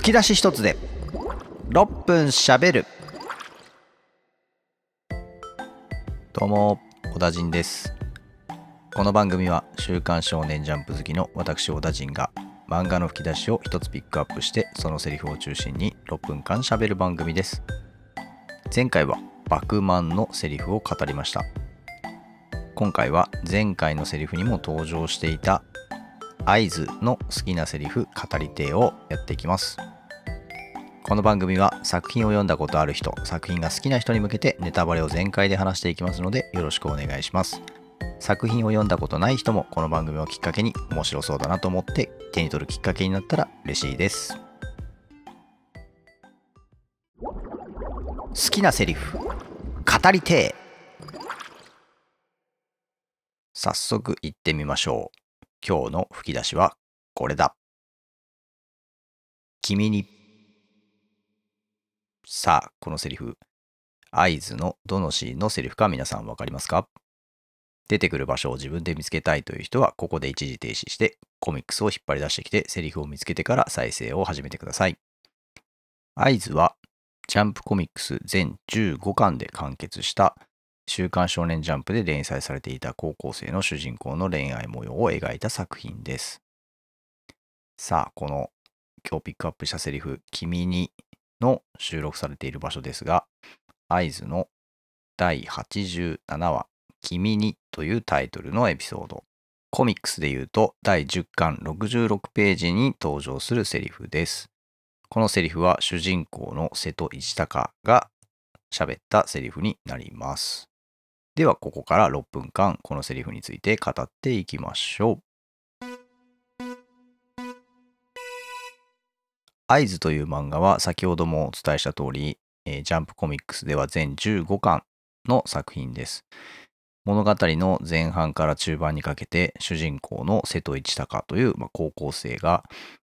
吹き出し一つで6分しゃべる。どうも小田陣です。この番組は「週刊少年ジャンプ」好きの私小田陣が漫画の吹き出しを一つピックアップしてそのセリフを中心に6分間しゃべる番組です。前回は「バクマン」のセリフを語りました。今回は前回のセリフにも登場していた合図の好きなセリフ語り手をやっていきます。この番組は作品を読んだことある人作品が好きな人に向けてネタバレを全開で話していきますのでよろしくお願いします。作品を読んだことない人もこの番組をきっかけに面白そうだなと思って手に取るきっかけになったら嬉しいです。好きなセリフ語りて早速行ってみましょう。今日の吹き出しはこれだ。君に。さあ、このセリフ、合図のどのシーンのセリフか皆さんわかりますか？出てくる場所を自分で見つけたいという人は、ここで一時停止して、コミックスを引っ張り出してきて、セリフを見つけてから再生を始めてください。合図は、ジャンプコミックス全15巻で完結した週刊少年ジャンプで連載されていた高校生の主人公の恋愛模様を描いた作品です。さあ、この今日ピックアップしたセリフ、君にの収録されている場所ですが、合図の第87話、君にというタイトルのエピソード。コミックスで言うと第10巻66ページに登場するセリフです。このセリフは主人公の瀬戸一隆が喋ったセリフになります。では、ここから6分間、このセリフについて語っていきましょう。合図という漫画は先ほどもお伝えした通り、えー、ジャンプコミックスでは全15巻の作品です。物語の前半から中盤にかけて主人公の瀬戸一隆という、まあ、高校生が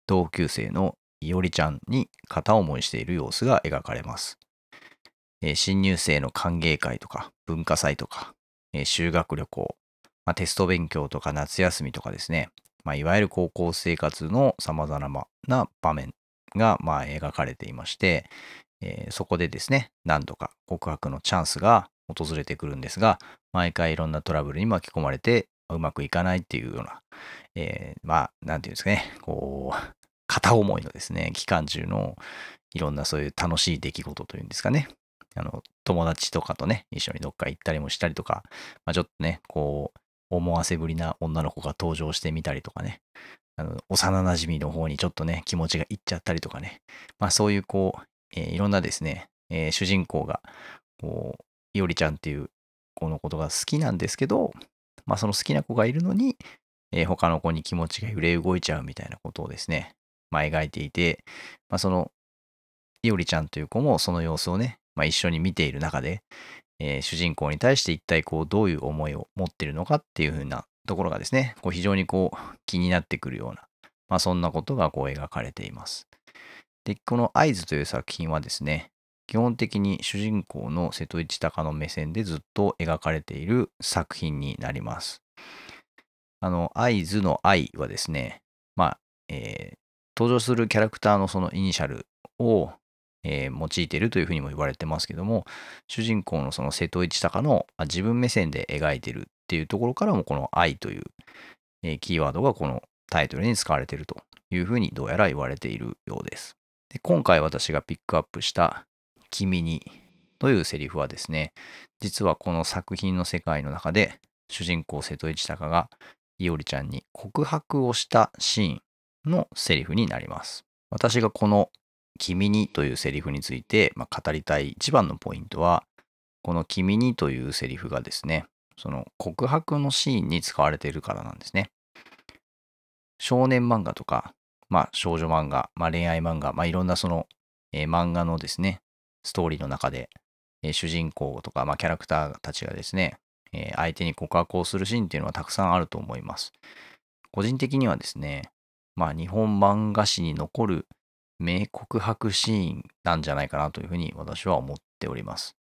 同級生のいおりちゃんに片思いしている様子が描かれます。え新入生の歓迎会とか文化祭とか、え修学旅行、まあ、テスト勉強とか夏休みとかですね、まあ、いわゆる高校生活の様々な場面がまあ描かれていまして、えー、そこでですね、何度か告白のチャンスが訪れてくるんですが、毎回いろんなトラブルに巻き込まれてうまくいかないっていうような、えー、まあ、なんていうんですかね、こう、片思いのですね、期間中のいろんなそういう楽しい出来事というんですかね、あの、友達とかとね、一緒にどっか行ったりもしたりとか、まあ、ちょっとね、こう、思わせぶりな女の子が登場してみたりとかね、あの幼馴染の方にちょっとね、気持ちがいっちゃったりとかね、まあそういうこう、えー、いろんなですね、えー、主人公が、こう、いおりちゃんっていう子のことが好きなんですけど、まあその好きな子がいるのに、えー、他の子に気持ちが揺れ動いちゃうみたいなことをですね、まあ描いていて、まあその、いおりちゃんという子もその様子をね、まあ、一緒に見ている中で、えー、主人公に対して一体こうどういう思いを持っているのかっていう風なところがですね、こう非常にこう気になってくるような、まあ、そんなことがこう描かれています。で、この合図という作品はですね、基本的に主人公の瀬戸内隆の目線でずっと描かれている作品になります。あの、合図の愛はですね、まあ、えー、登場するキャラクターのそのイニシャルをえー、用いているというふうにも言われてますけども、主人公のその瀬戸内隆の自分目線で描いてるっていうところからも、この愛という、えー、キーワードがこのタイトルに使われているというふうにどうやら言われているようです。で今回私がピックアップした君にというセリフはですね、実はこの作品の世界の中で主人公瀬戸内隆がいおりちゃんに告白をしたシーンのセリフになります。私がこの君にというセリフについて、まあ、語りたい一番のポイントは、この君にというセリフがですね、その告白のシーンに使われているからなんですね。少年漫画とか、まあ少女漫画、まあ恋愛漫画、まあいろんなその、えー、漫画のですね、ストーリーの中で、えー、主人公とか、まあキャラクターたちがですね、えー、相手に告白をするシーンっていうのはたくさんあると思います。個人的にはですね、まあ日本漫画史に残る名告白シーンなんじゃないかなというふうに私は思っております。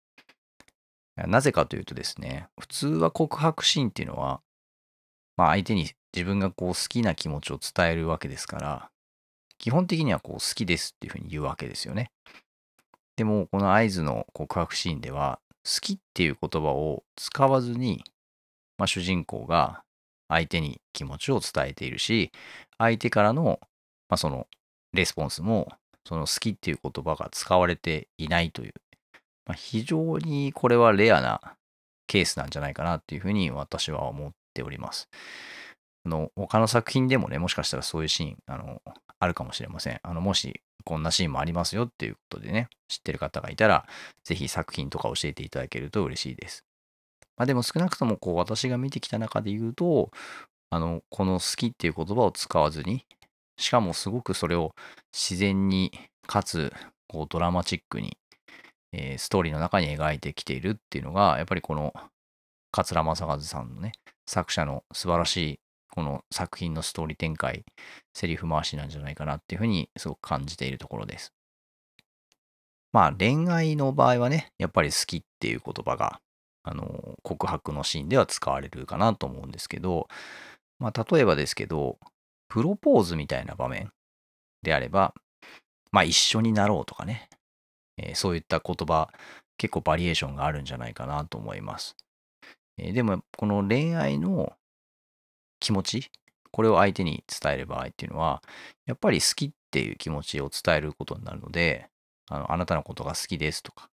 なぜかというとですね、普通は告白シーンっていうのは、まあ相手に自分がこう好きな気持ちを伝えるわけですから、基本的にはこう好きですっていうふうに言うわけですよね。でも、この合図の告白シーンでは、好きっていう言葉を使わずに、まあ、主人公が相手に気持ちを伝えているし、相手からの、まあ、そのレスポンスも、その好きっていう言葉が使われていないという、まあ、非常にこれはレアなケースなんじゃないかなっていうふうに私は思っております。あの他の作品でもね、もしかしたらそういうシーンあのあるかもしれません。あのもしこんなシーンもありますよっていうことでね、知ってる方がいたら、ぜひ作品とか教えていただけると嬉しいです。まあ、でも少なくともこう私が見てきた中で言うと、あの、この好きっていう言葉を使わずに、しかもすごくそれを自然に、かつこうドラマチックに、えー、ストーリーの中に描いてきているっていうのが、やっぱりこの桂正和さんのね、作者の素晴らしいこの作品のストーリー展開、セリフ回しなんじゃないかなっていうふうにすごく感じているところです。まあ恋愛の場合はね、やっぱり好きっていう言葉が、あの、告白のシーンでは使われるかなと思うんですけど、まあ例えばですけど、プロポーズみたいな場面であれば、まあ一緒になろうとかね、えー、そういった言葉、結構バリエーションがあるんじゃないかなと思います。えー、でも、この恋愛の気持ち、これを相手に伝える場合っていうのは、やっぱり好きっていう気持ちを伝えることになるので、あのあなたのことが好きですとか、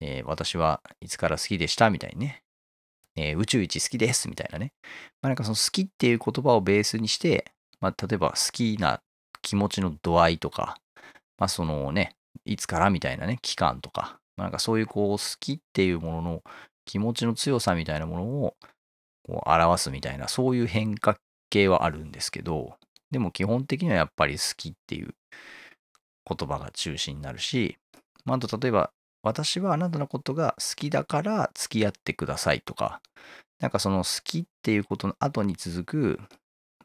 えー、私はいつから好きでしたみたいにね、えー、宇宙一好きですみたいなね、まあ、なんかその好きっていう言葉をベースにして、まあ、例えば好きな気持ちの度合いとか、まあ、そのね、いつからみたいなね、期間とか、まあ、なんかそういうこう好きっていうものの気持ちの強さみたいなものをこう表すみたいな、そういう変化系はあるんですけど、でも基本的にはやっぱり好きっていう言葉が中心になるし、まあ、あと例えば、私はあなたのことが好きだから付き合ってくださいとか、なんかその好きっていうことの後に続く、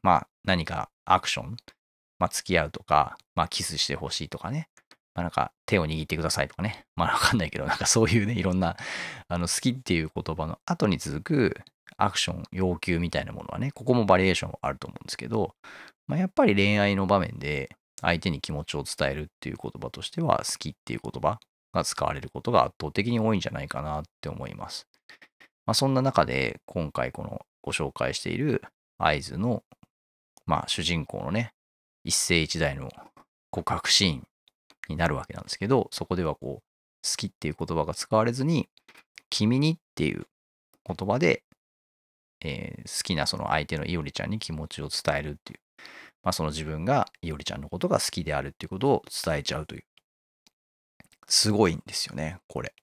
まあ何かアクション、まあ付き合うとか、まあキスしてほしいとかね、まあなんか手を握ってくださいとかね、まあわかんないけど、なんかそういうね、いろんな、あの好きっていう言葉の後に続く、アクション、要求みたいなものはね、ここもバリエーションあると思うんですけど、まあ、やっぱり恋愛の場面で相手に気持ちを伝えるっていう言葉としては、好きっていう言葉が使われることが圧倒的に多いんじゃないかなって思います。まあ、そんな中で、今回このご紹介している合図の、まあ、主人公のね、一世一代の告白シーンになるわけなんですけど、そこではこう、好きっていう言葉が使われずに、君にっていう言葉でえー、好きなその相手のいおりちゃんに気持ちを伝えるっていう、まあ、その自分がいおりちゃんのことが好きであるっていうことを伝えちゃうという。すごいんですよね、これ。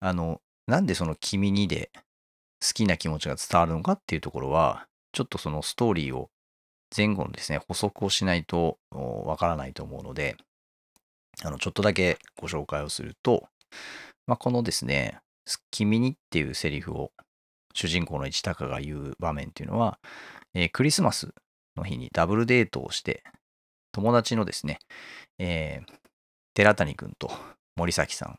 あの、なんでその君にで好きな気持ちが伝わるのかっていうところは、ちょっとそのストーリーを前後のですね、補足をしないとわからないと思うので、あの、ちょっとだけご紹介をすると、まあ、このですね、君にっていうセリフを主人公の市高が言う場面っていうのは、えー、クリスマスの日にダブルデートをして、友達のですね、えー、寺谷くんと森崎さん、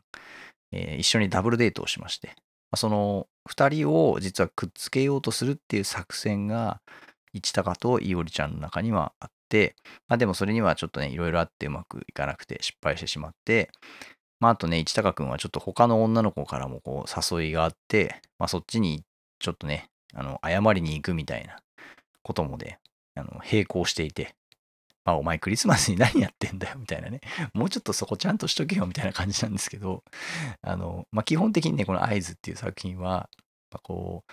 えー、一緒にダブルデートをしまして、その2人を実はくっつけようとするっていう作戦が、市高といおりちゃんの中にはあって、まあ、でもそれにはちょっとね、いろいろあってうまくいかなくて失敗してしまって、まあ、あとね、市高くんはちょっと他の女の子からもこう誘いがあって、まあ、そっちにちょっとね、あの、謝りに行くみたいなこともね、あの、並行していて、まあ、お前クリスマスに何やってんだよ、みたいなね。もうちょっとそこちゃんとしとけよ、みたいな感じなんですけど、あの、まあ、基本的にね、この合図っていう作品はま、こう、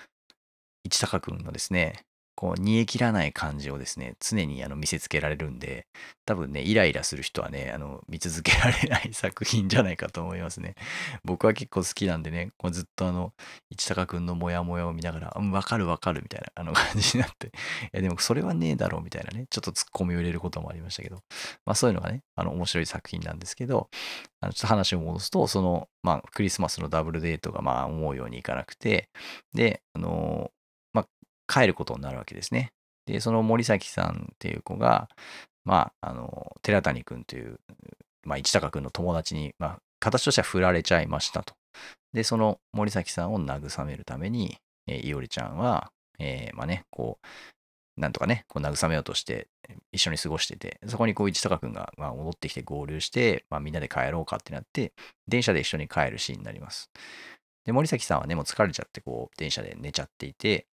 市高くんのですね、こう煮え切らない感じをですね、常にあの見せつけられるんで、多分ね、イライラする人はね、あの見続けられない作品じゃないかと思いますね。僕は結構好きなんでね、こうずっとあの、市高くんのモヤモヤを見ながら、うん、わかるわかるみたいなあの感じになって、いやでもそれはねえだろうみたいなね、ちょっとツッコミを入れることもありましたけど、まあそういうのがね、あの面白い作品なんですけど、あのちょっと話を戻すと、その、まあクリスマスのダブルデートがまあ思うようにいかなくて、で、あのまあ帰ることになるわけですね。で、その森崎さんっていう子が、まあ、あの、寺谷君という、まあ、市高君の友達に、まあ、形としては振られちゃいましたと。で、その森崎さんを慰めるために、えー、いおりちゃんは、えー、まあね、こう、なんとかね、こう慰めようとして一緒に過ごしてて、そこにこう一高くんが、まあ、戻ってきて合流して、まあ、みんなで帰ろうかってなって、電車で一緒に帰るシーンになります。で、森崎さんはね、もう疲れちゃって、こう、電車で寝ちゃっていて、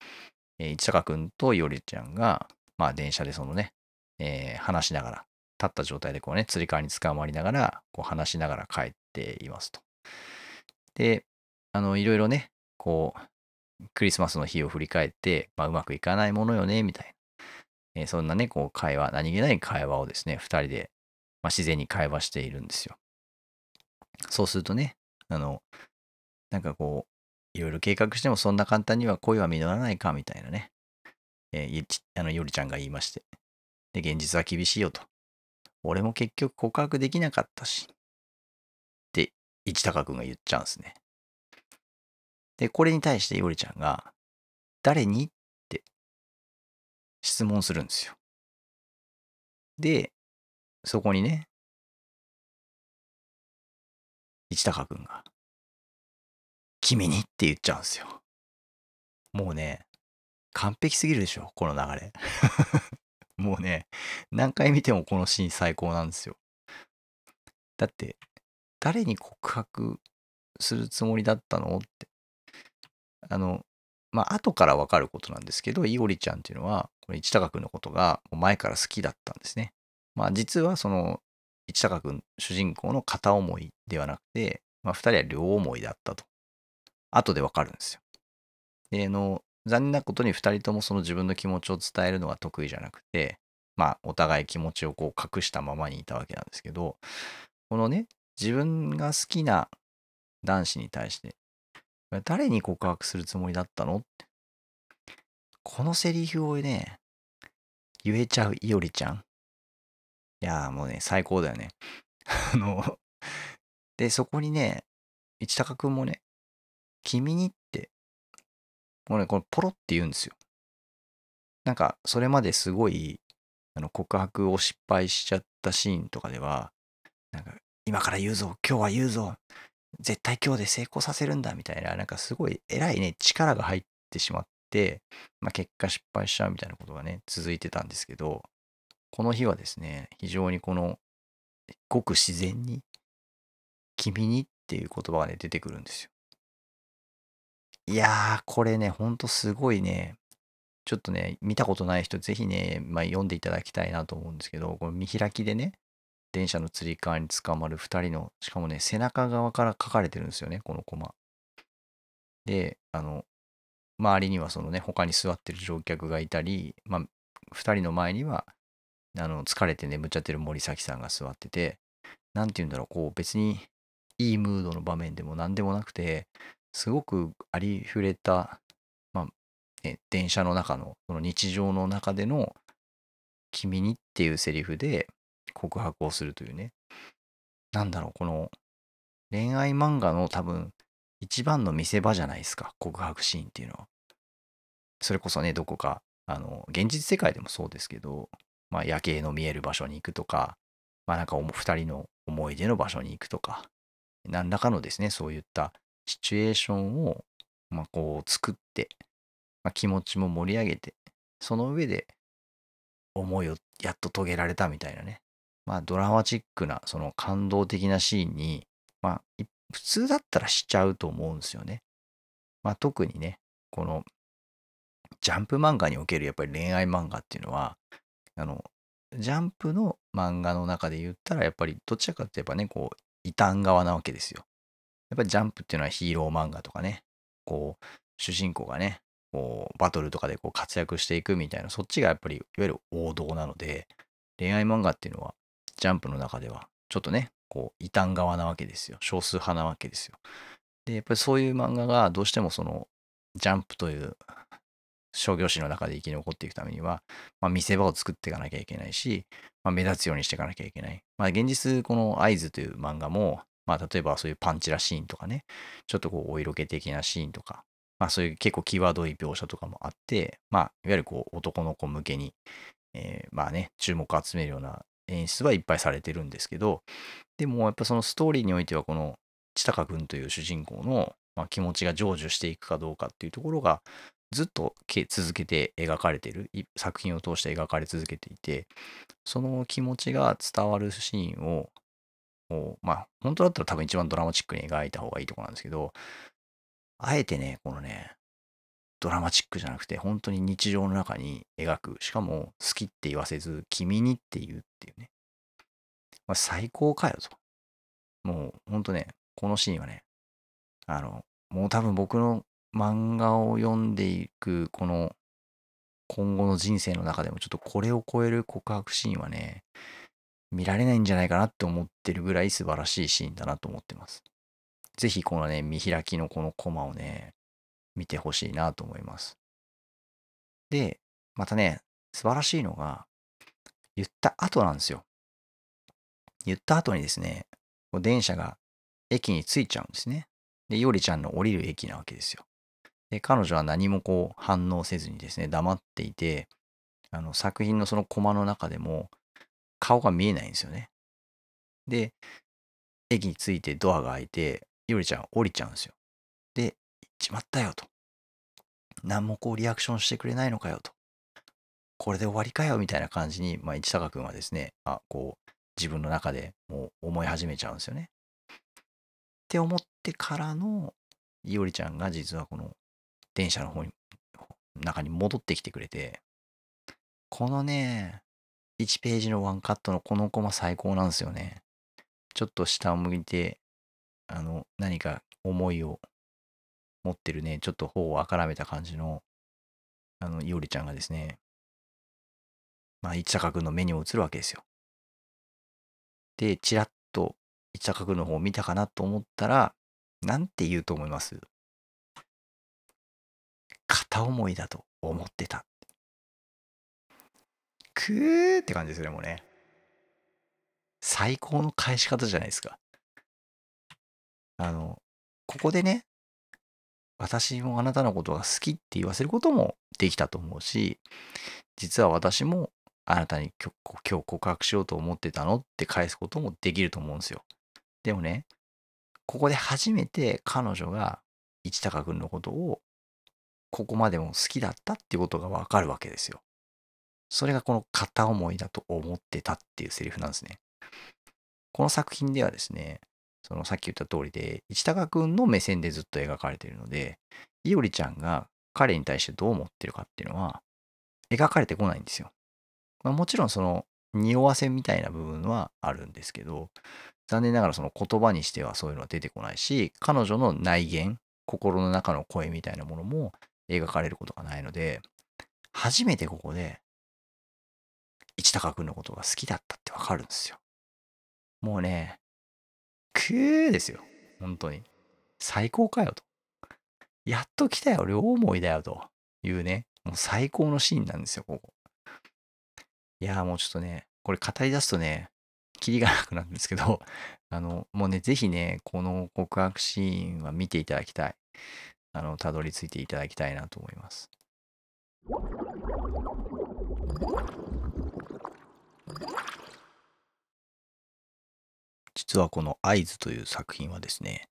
えー、一高くんといおりちゃんが、まあ、電車でそのね、えー、話しながら、立った状態でこうね、つり革に捕まりながら、こう話しながら帰っていますと。で、あの、いろいろね、こう、クリスマスの日を振り返って、まあ、うまくいかないものよね、みたいな。えー、そんなね、こう、会話、何気ない会話をですね、二人で、まあ、自然に会話しているんですよ。そうするとね、あの、なんかこう、いろいろ計画してもそんな簡単には恋は実らないか、みたいなね、えー、あの、よりちゃんが言いまして。で、現実は厳しいよと。俺も結局告白できなかったし。って、市高くんが言っちゃうんですね。で、これに対してよりちゃんが、誰に？って質問するんですよ。で、そこにね、市高くんが、君にって言っちゃうんですよ。もうね、完璧すぎるでしょ、この流れ。もうね、何回見てもこのシーン最高なんですよ。だって、誰に告白するつもりだったのって。あの、まあ、後からわかることなんですけど、いおりちゃんっていうのは、この市高くんのことが前から好きだったんですね。まあ、実はその、市高くん、主人公の片思いではなくて、まあ、二人は両思いだったと。後でわかるんですよ。で、あの、残念なことに2人ともその自分の気持ちを伝えるのが得意じゃなくて、まあ、お互い気持ちをこう隠したままにいたわけなんですけど、このね、自分が好きな男子に対して、誰に告白するつもりだったの。このセリフをね、言えちゃういおりちゃん。いやーもうね、最高だよね。あの、で、そこにね、市高くんもね、君にってもうね、このポロって言うんですよ。なんか、それまですごい、あの、告白を失敗しちゃったシーンとかでは、なんか、今から言うぞ、今日は言うぞ、絶対今日で成功させるんだ、みたいな、なんかすごい偉いね、力が入ってしまって、まあ、結果失敗しちゃうみたいなことがね、続いてたんですけど、この日はですね、非常にこの、ごく自然に、君にっていう言葉がね、出てくるんですよ。いやー、これね、ほんとすごいね、ちょっとね、見たことない人、ぜひね、まあ、読んでいただきたいなと思うんですけど、この見開きでね、電車のつり革に捕まる2人の、しかもね、背中側から書かれてるんですよね、このコマ。で、あの、周りにはそのね、他に座ってる乗客がいたり、まあ、2人の前には、あの、疲れて眠っちゃってる森崎さんが座ってて、なんて言うんだろう、こう、別にいいムードの場面でも何でもなくて、すごくありふれた、まあ、ね、電車の中の、その日常の中での、君にっていうセリフで告白をするというね。なんだろう、この恋愛漫画の多分一番の見せ場じゃないですか、告白シーンっていうのは。それこそね、どこか、あの、現実世界でもそうですけど、まあ、夜景の見える場所に行くとか、まあなんか二人の思い出の場所に行くとか、何らかのですね、そういったシチュエーションを、まあ、こう作って、まあ、気持ちも盛り上げて、その上で思いをやっと遂げられたみたいなね。まあドラマチックな、その感動的なシーンに、まあ普通だったらしちゃうと思うんですよね。まあ特にね、このジャンプ漫画におけるやっぱり恋愛漫画っていうのは、あの、ジャンプの漫画の中で言ったら、やっぱりどちらかって言えばね、こう、異端側なわけですよ。やっぱりジャンプっていうのはヒーロー漫画とかね、こう、主人公がね、こう、バトルとかでこう活躍していくみたいな、そっちがやっぱりいわゆる王道なので、恋愛漫画っていうのは、ジャンプの中では、ちょっとね、こう、異端側なわけですよ。少数派なわけですよ。で、やっぱりそういう漫画がどうしてもその、ジャンプという商業誌の中で生き残っていくためには、まあ、見せ場を作っていかなきゃいけないし、まあ、目立つようにしていかなきゃいけない。まあ、現実、この合図という漫画も、まあ、例えばそういうパンチラシーンとかね、ちょっとこう、お色気的なシーンとか、まあ、そういう結構際どい描写とかもあって、まあ、いわゆるこう、男の子向けに、えー、まあね、注目を集めるような演出はいっぱいされてるんですけど、でもやっぱそのストーリーにおいては、この、千高君という主人公の、まあ、気持ちが成就していくかどうかっていうところが、ずっと続けて描かれてる作品を通して描かれ続けていてその気持ちが伝わるシーンをまあ本当だったら多分一番ドラマチックに描いた方がいいとこなんですけどあえてねこのねドラマチックじゃなくて本当に日常の中に描く。しかも好きって言わせず君にって言うっていうね、まあ、最高かよと。もう本当ねこのシーンはねあのもう多分僕の漫画を読んでいくこの今後の人生の中でもちょっとこれを超える告白シーンはね見られないんじゃないかなって思ってるぐらい素晴らしいシーンだなと思ってます。ぜひこのね見開きのこのコマをね見てほしいなと思います。で、またね素晴らしいのが言った後なんですよ。言った後にですね電車が駅に着いちゃうんですね。で、いおりちゃんの降りる駅なわけですよ。で、彼女は何もこう反応せずにですね、黙っていて、あの作品のそのコマの中でも顔が見えないんですよね。で、駅に着いてドアが開いて、いおりちゃん降りちゃうんですよ。で、行っちまったよと。何もこうリアクションしてくれないのかよと。これで終わりかよみたいな感じに、まあ、市坂君はですね、あ、こう、自分の中でもう思い始めちゃうんですよね。って思ってからの、いおりちゃんが実はこの電車の方に、中に戻ってきてくれて、このね、1ページのワンカットのこのコマ最高なんですよね。ちょっと下を向いて、あの、何か思いを持ってるね、ちょっと頬をあからめた感じの、あの、いおりちゃんがですね、まあ、市坂君の目にも映るわけですよ。で、ちらっと一坂君の方を見たかなと思ったら、なんて言うと思います？片思いだと思ってた。くーって感じですよね、もうね。最高の返し方じゃないですか。あの、ここでね、私もあなたのことが好きって言わせることもできたと思うし、実は私もあなたに今日告白しようと思ってたのって返すこともできると思うんですよ。でもね、ここで初めて彼女が市高君のことをここまでも好きだったっていうことがわかるわけですよ。それがこの片思いだと思ってたっていうセリフなんですね。この作品ではですね、そのさっき言った通りで、市高君の目線でずっと描かれているので、いおりちゃんが彼に対してどう思ってるかっていうのは描かれてこないんですよ。まあ、もちろんその匂わせみたいな部分はあるんですけど、残念ながらその言葉にしてはそういうのは出てこないし、彼女の内言、心の中の声みたいなものも描かれることがないので、初めてここで、市高君のことが好きだったってわかるんですよ。もうね、くーですよ。本当に。最高かよと。やっと来たよ、両思いだよというね、もう最高のシーンなんですよ、ここ。いやーもうちょっとね、これ語り出すとね、キリがなくなるんですけど、あの、もうね、ぜひね、この告白シーンは見ていただきたい。あの、たどり着いていただきたいなと思います。実はこの合図という作品はですね、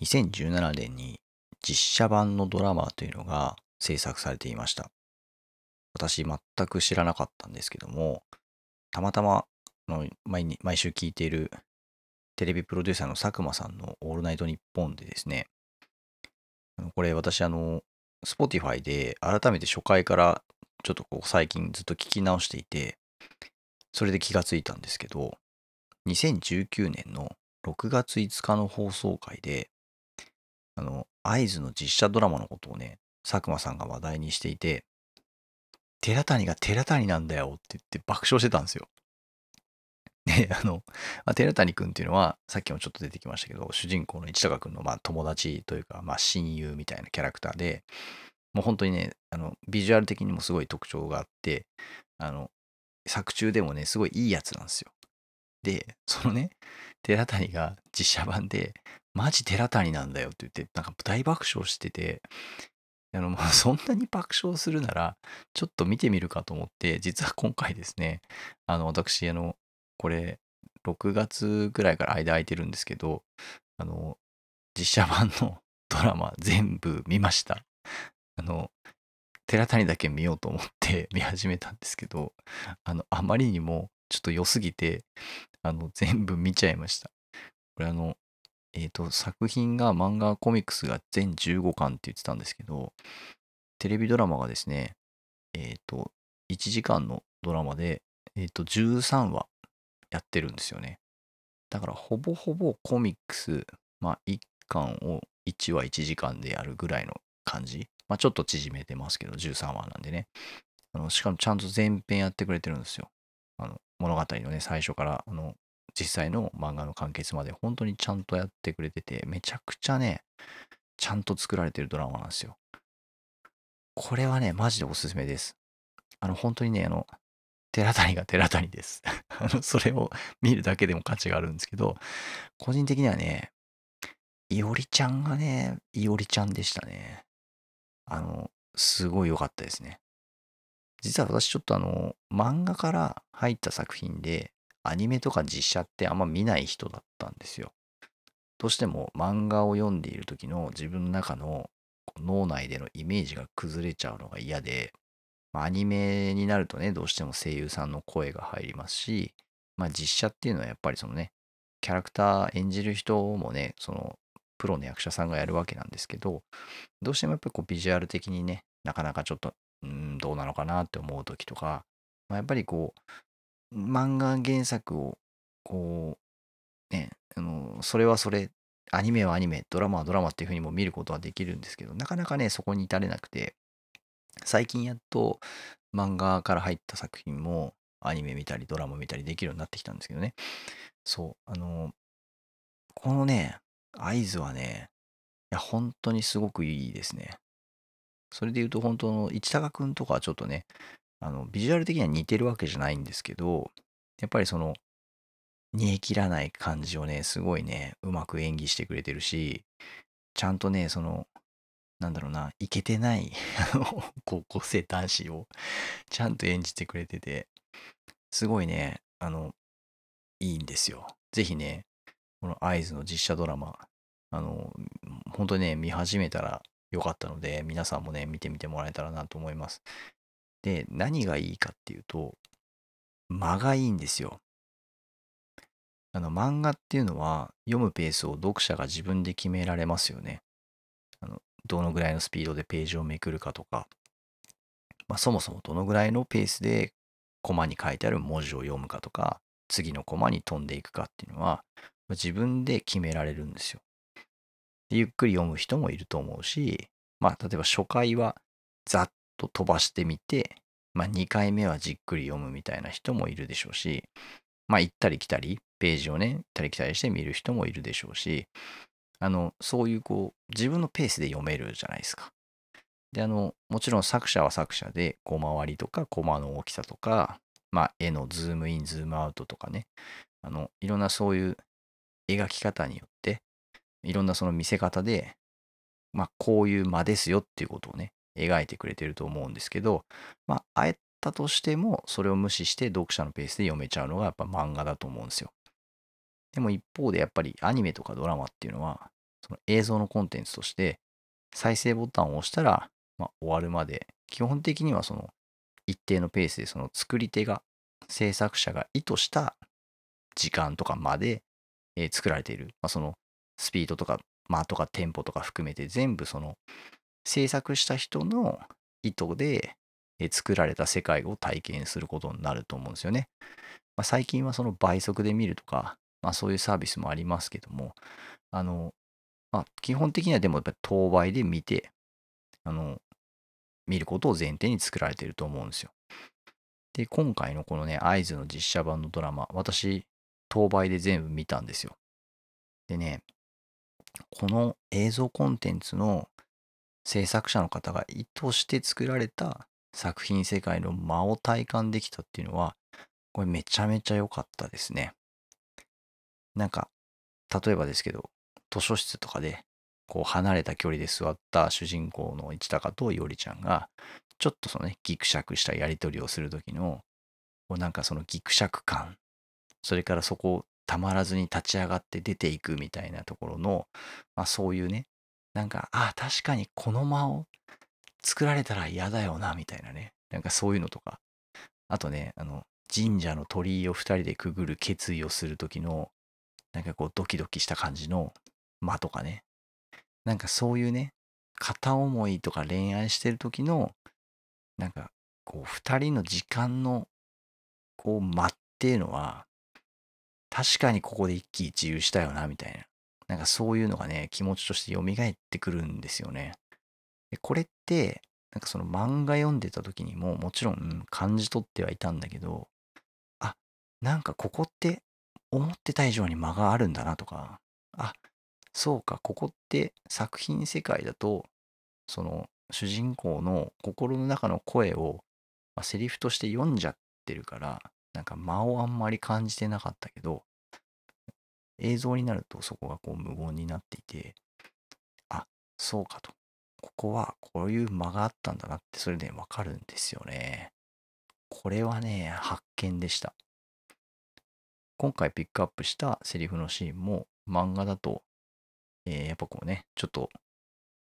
2017年に実写版のドラマというのが制作されていました。私全く知らなかったんですけども、たまたまの毎に毎週聞いているテレビプロデューサーの佐久間さんのオールナイトニッポンでですね、これ私あの、Spotify で改めて初回からちょっとこう最近ずっと聞き直していて、それで気がついたんですけど、2019年の6月5日の放送回で、あの、合図の実写ドラマのことをね、佐久間さんが話題にしていて、寺谷が寺谷なんだよって言って爆笑してたんですよ。で、あの、まあ、寺谷くんっていうのは、さっきもちょっと出てきましたけど、主人公の市高くんのまあ友達というか、まあ親友みたいなキャラクターで、もう本当にね、あの、ビジュアル的にもすごい特徴があって、あの、作中でもね、すごいいいやつなんですよ。で、そのね、寺谷が実写版で、マジ寺谷なんだよって言って、なんか大爆笑してて、あの、まあ、そんなに爆笑するなら、ちょっと見てみるかと思って、実は今回ですね、あの、私、あの、これ、6月ぐらいから間空いてるんですけど、あの、実写版の ドラマ全部見ました。あの、寺谷だけ見ようと思って 見始めたんですけど、あの、あまりにもちょっと良すぎて、あの、全部見ちゃいました。これあの、えっ、ー、と、作品が漫画コミックスが全15巻って言ってたんですけど、テレビドラマがですね、えっ、ー、と、1時間のドラマで、えっ、ー、と、13話やってるんですよね。だからほぼほぼコミックス、まあ1巻を1話1時間でやるぐらいの感じ。まあちょっと縮めてますけど、13話なんでね。あのしかもちゃんと全編やってくれてるんですよ。あの物語のね、最初からあの実際の漫画の完結まで本当にちゃんとやってくれてて、めちゃくちゃね、ちゃんと作られてるドラマなんですよ。これはね、マジでおすすめです。あの、本当にね、あの、寺谷が 寺谷です。あの、それを 見るだけでも価値があるんですけど、個人的にはね、いおりちゃんがね、いおりちゃんでしたね。あの、すごい良かったですね。実は私ちょっとあの、漫画から入った作品で、アニメとか実写ってあんま見ない人だったんですよ。どうしても漫画を読んでいる時の自分の中の脳内でのイメージが崩れちゃうのが嫌で、まあ、アニメになるとね、どうしても声優さんの声が入りますし、まあ実写っていうのはやっぱりそのね、キャラクター演じる人もね、そのプロの役者さんがやるわけなんですけど、どうしてもやっぱりこうビジュアル的にね、なかなかちょっと、うん、どうなのかなって思う時とか、まあ、やっぱりこう、漫画原作を、こう、ね、あの、それはそれ、アニメはアニメ、ドラマはドラマっていうふうにも見ることはできるんですけど、なかなかね、そこに至れなくて、最近やっと漫画から入った作品もアニメ見たりドラマ見たりできるようになってきたんですけどね。そう、あの、このね、合図はね、いや、本当にすごくいいですね。それで言うと、本当の市高くんとかはちょっとね、あの、ビジュアル的には似てるわけじゃないんですけど、やっぱりその、煮え切らない感じをね、すごいね、うまく演技してくれてるし、ちゃんとね、その、なんだろうな、いけてない高校生男子をちゃんと演じてくれてて、すごいね、あの、いいんですよ。ぜひね、この合図の実写ドラマ、あの、本当にね、見始めたらよかったので、皆さんもね、見てみてもらえたらなと思います。で、何がいいかっていうと、間がいいんですよ。あの、漫画っていうのは、読むペースを読者が自分で決められますよね。あのどのぐらいのスピードでページをめくるかとか、まあ、そもそもどのぐらいのペースでコマに書いてある文字を読むかとか、次のコマに飛んでいくかっていうのは、自分で決められるんですよ。ゆっくり読む人もいると思うし、まあ、例えば初回はざっと飛ばしてみて、まあ、2回目はじっくり読むみたいな人もいるでしょうし、まあ、行ったり来たり、ページをね、行ったり来たりして見る人もいるでしょうし、あの、そういうこう、自分のペースで読めるじゃないですか。で、あの、もちろん作者は作者で、コマ割りとか、コマの大きさとか、まあ、絵のズームイン、ズームアウトとかね、あの、いろんなそういう描き方によって、いろんなその見せ方で、まあ、こういう間ですよっていうことをね、描いてくれてると思うんですけど、まあ、あえたとしても、それを無視して読者のペースで読めちゃうのがやっぱ漫画だと思うんですよ。でも一方でやっぱりアニメとかドラマっていうのは、その映像のコンテンツとして、再生ボタンを押したら、まあ、終わるまで、基本的にはその一定のペースでその作り手が、制作者が意図した時間とかまで、えー、作られている。まあ、そのスピードとか間とかテンポとか含めて全部その制作した人の意図で、作られた世界を体験することになると思うんですよね。まあ、最近はその倍速で見るとか、まあそういうサービスもありますけども、あの、まあ基本的にはでもやっぱり当倍で見て、あの、見ることを前提に作られていると思うんですよ。で、今回のこのね、合図の実写版のドラマ、私、当倍で全部見たんですよ。でね、この映像コンテンツの制作者の方が意図して作られた作品世界の間を体感できたっていうのは、これめちゃめちゃ良かったですね。なんか、例えばですけど、図書室とかで、こう離れた距離で座った主人公の市高といおりちゃんが、ちょっとそのね、ギクシャクしたやり取りをするときの、こうなんかそのギクシャク感、それからそこたまらずに立ち上がって出ていくみたいなところの、まあそういうね、なんか、ああ、確かにこの間を作られたら嫌だよな、みたいなね。なんかそういうのとか。あとね、あの、神社の鳥居を二人でくぐる決意をする時の、なんかこうドキドキした感じの間とかね。なんかそういうね、片思いとか恋愛してる時の、なんかこう二人の時間のこう間っていうのは、確かにここで一喜一憂したよな、みたいな。なんかそういうのがね、気持ちとして蘇ってくるんですよね。これって、なんかその漫画読んでた時にももちろん感じ取ってはいたんだけど、あ、なんかここって思ってた以上に間があるんだなとか、あ、そうか、ここって作品世界だと、その主人公の心の中の声を、まあ、セリフとして読んじゃってるから、なんか間をあんまり感じてなかったけど、映像になるとそこがこう無言になっていて、あ、そうかと。ここはこういう間があったんだなってそれでわかるんですよね。これはね、発見でした。今回ピックアップしたセリフのシーンも漫画だと、えー、やっぱこうね、ちょっと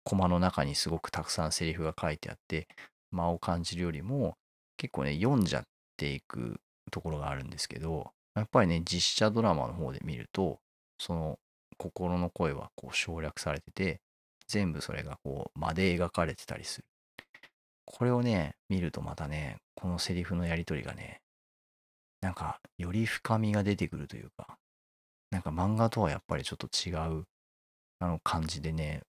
コマの中にすごくたくさんセリフが書いてあって間を感じるよりも結構ね読んじゃっていくところがあるんですけどやっぱりね実写ドラマの方で見るとその心の声はこう省略されてて全部それがこう間で描かれてたりする。これをね見るとまたねこのセリフのやり取りがねなんかより深みが出てくるというかなんか漫画とはやっぱりちょっと違うあの感じでね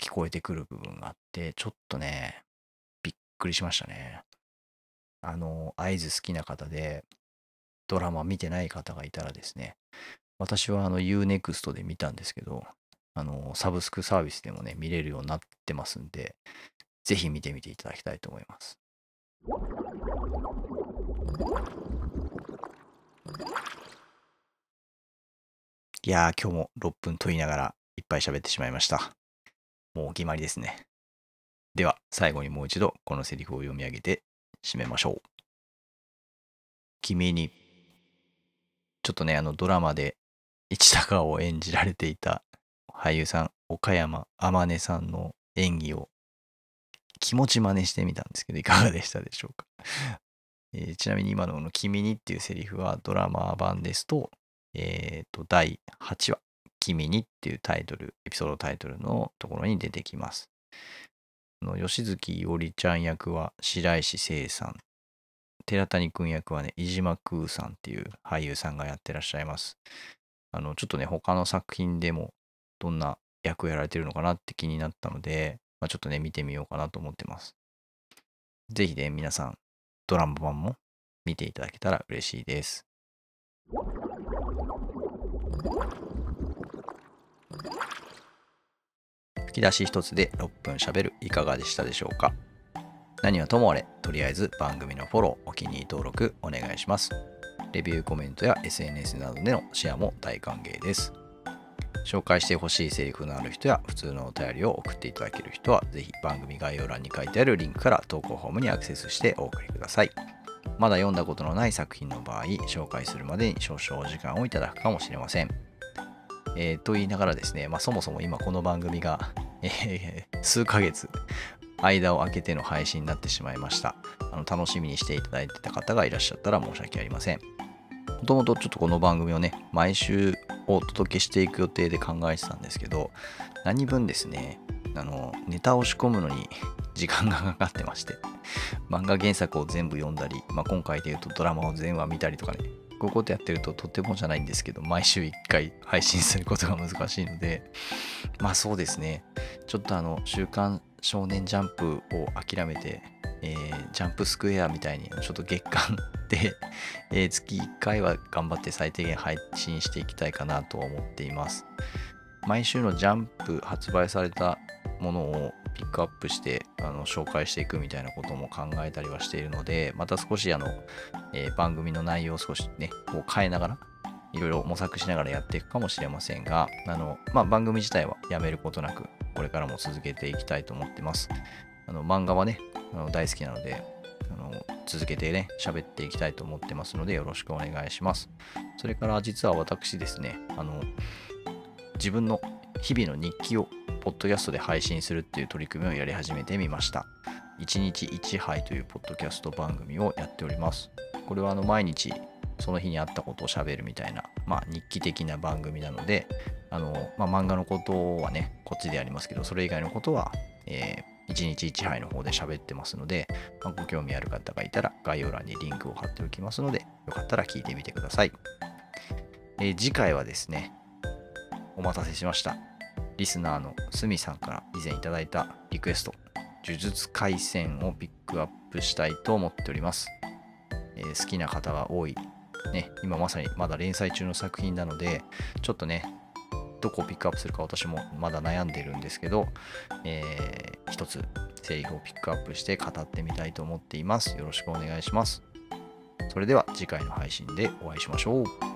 聞こえてくる部分があってちょっとねびっくりしましたね。あの合図好きな方でドラマ見てない方がいたらですね私はあの Unext で見たんですけど、あの、サブスクサービスでもね、見れるようになってますんで、ぜひ見てみていただきたいと思います。いやー、今日も6分問いながらいっぱい喋ってしまいました。もうお決まりですね。では、最後にもう一度このセリフを読み上げて締めましょう。君に、ちょっとね、あのドラマで市高を演じられていた俳優さん、岡山天音さんの演技を気持ち真似してみたんですけど、いかがでしたでしょうか？えー、ちなみに今のこの君にっていうセリフはドラマ版ですと、えっ、ー、と、第8話、君にっていうタイトル、エピソードタイトルのところに出てきます。の吉月伊織ちゃん役は白石聖さん。寺谷くん役はね、飯島空さんっていう俳優さんがやってらっしゃいます。あの、ちょっとね、他の作品でもどんな役をやられてるのかなって気になったので、まあ、ちょっとね、見てみようかなと思ってます。ぜひね、皆さん、ドラマ版も見ていただけたら嬉しいです。き出し一つで6分しゃべるいかがでしたでしょうか？何はともあれ、とりあえず番組のフォロー、お気に入り登録お願いします。レビューコメントや SNS などでのシェアも大歓迎です。紹介してほしいセリフのある人や普通のお便りを送っていただける人はぜひ番組概要欄に書いてあるリンクから投稿フォームにアクセスしてお送りください。まだ読んだことのない作品の場合、紹介するまでに少々お時間をいただくかもしれません。えー、と言いながらですね、まあ、そもそも今この番組が、えー、数ヶ月間を空けての配信になってしまいましたあの。楽しみにしていただいてた方がいらっしゃったら申し訳ありません。もともとちょっとこの番組をね、毎週お届けしていく予定で考えてたんですけど、何分ですね、あの、ネタを仕込むのに 時間がかかってまして、漫画原作を全部読んだり、まあ、今回で言うとドラマを全話見たりとかね、こういうことやってるととてもじゃないんですけど、毎週1回配信することが難しいので、まあそうですね、ちょっとあの、週刊少年ジャンプを諦めて、えー、ジャンプスクエアみたいにちょっと月間で、えー、月1回は頑張って最低限配信していきたいかなと思っています。毎週のジャンプ発売されたものをピックアップしてあの紹介していくみたいなことも考えたりはしているので、また少しあの、えー、番組の内容を少しね、こう変えながら、いろいろ模索しながらやっていくかもしれませんが、あの、まあ、番組自体はやめることなく、これからも続けていきたいと思ってます。あの漫画はね、あの大好きなので、あの続けてね、喋っていきたいと思ってますので、よろしくお願いします。それから実は私ですね、あの自分の日々の日記をポッドキャストで配信するっていう取り組みをやり始めてみました。1日1杯というポッドキャスト番組をやっております。これはあの毎日その日にあったことをしゃべるみたいな、まあ、日記的な番組なので、あのまあ、漫画のことはね、こっちでやりますけど、それ以外のことは、えー、1日1杯の方で喋ってますので、まあ、ご興味ある方がいたら概要欄にリンクを貼っておきますので、よかったら聞いてみてください。えー、次回はですね、お待たせしました。リスナーのすみさんから以前いただいたリクエスト、呪術廻戦をピックアップしたいと思っております。えー、好きな方が多い、ね、今まさにまだ連載中の作品なので、ちょっとね、どこをピックアップするか私もまだ悩んでるんですけど、えー、一つセリフをピックアップして語ってみたいと思っています。よろしくお願いします。それでは次回の配信でお会いしましょう。